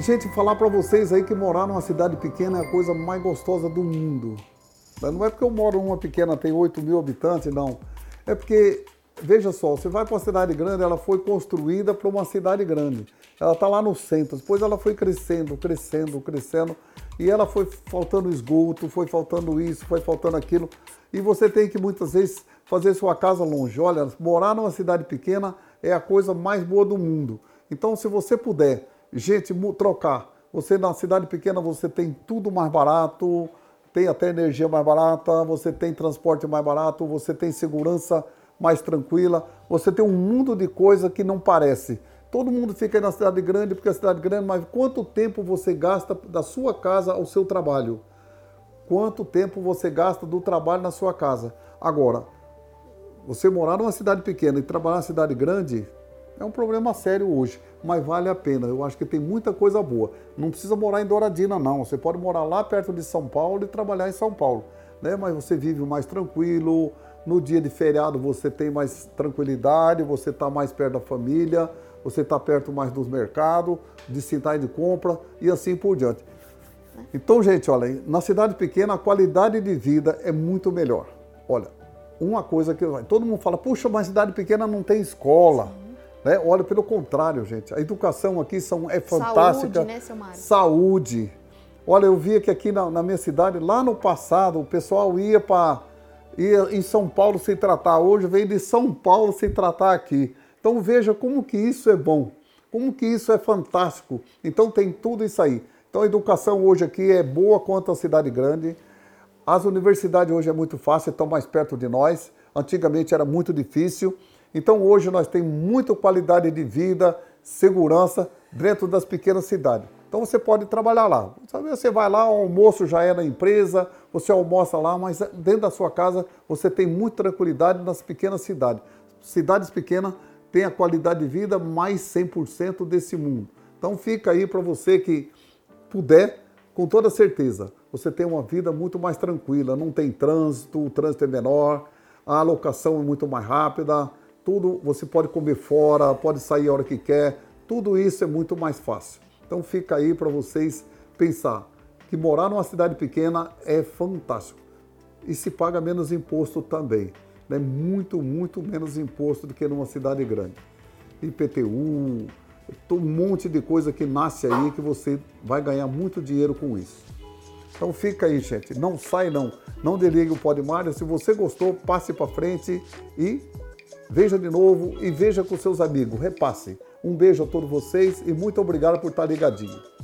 Gente, falar para vocês aí que morar numa cidade pequena é a coisa mais gostosa do mundo. Não é porque eu moro numa pequena, tem 8 mil habitantes, não. É porque, veja só, você vai para uma cidade grande, ela foi construída para uma cidade grande. Ela está lá no centro, depois ela foi crescendo, crescendo, crescendo, e ela foi faltando esgoto, foi faltando isso, foi faltando aquilo. E você tem que muitas vezes fazer sua casa longe. Olha, morar numa cidade pequena é a coisa mais boa do mundo. Então, se você puder, gente, trocar. Você na cidade pequena você tem tudo mais barato, tem até energia mais barata, você tem transporte mais barato, você tem segurança mais tranquila, você tem um mundo de coisa que não parece. Todo mundo fica aí na cidade grande porque é cidade grande, mas quanto tempo você gasta da sua casa ao seu trabalho? Quanto tempo você gasta do trabalho na sua casa? Agora, você morar numa cidade pequena e trabalhar numa cidade grande é um problema sério hoje, mas vale a pena. Eu acho que tem muita coisa boa. Não precisa morar em Douradina, não. Você pode morar lá perto de São Paulo e trabalhar em São Paulo, né? Mas você vive mais tranquilo. No dia de feriado você tem mais tranquilidade, você está mais perto da família, você está perto mais dos mercados, de cidade de compra e assim por diante. Então, gente, olha, na cidade pequena a qualidade de vida é muito melhor. Olha, uma coisa que todo mundo fala, puxa, mas cidade pequena não tem escola. Sim. Né? Olha, pelo contrário, gente, a educação aqui são, é fantástica. Saúde, né, seu Mário? Saúde. Olha, eu via que aqui na, na minha cidade, lá no passado, o pessoal ia para ia em São Paulo se tratar. Hoje vem de São Paulo se tratar aqui. Então veja como que isso é bom, como que isso é fantástico. Então tem tudo isso aí. Então a educação hoje aqui é boa quanto a cidade grande. As universidades hoje é muito fácil, estão mais perto de nós. Antigamente era muito difícil. Então hoje nós temos muita qualidade de vida, segurança dentro das pequenas cidades. Então você pode trabalhar lá. Você vai lá, o almoço já é na empresa, você almoça lá, mas dentro da sua casa você tem muita tranquilidade nas pequenas cidades. Cidades pequenas têm a qualidade de vida mais 100% desse mundo. Então fica aí para você que puder, com toda certeza, você tem uma vida muito mais tranquila, não tem trânsito, o trânsito é menor, a alocação é muito mais rápida, tudo você pode comer fora, pode sair a hora que quer, tudo isso é muito mais fácil. Então fica aí para vocês pensar que morar numa cidade pequena é fantástico e se paga menos imposto também, né? Muito, muito menos imposto do que numa cidade grande. IPTU, um monte de coisa que nasce aí que você vai ganhar muito dinheiro com isso. Então fica aí, gente. Não sai não. Não desligue o Podmário. Se você gostou, passe para frente e veja de novo e veja com seus amigos. Repasse. Um beijo a todos vocês e muito obrigado por estar ligadinho.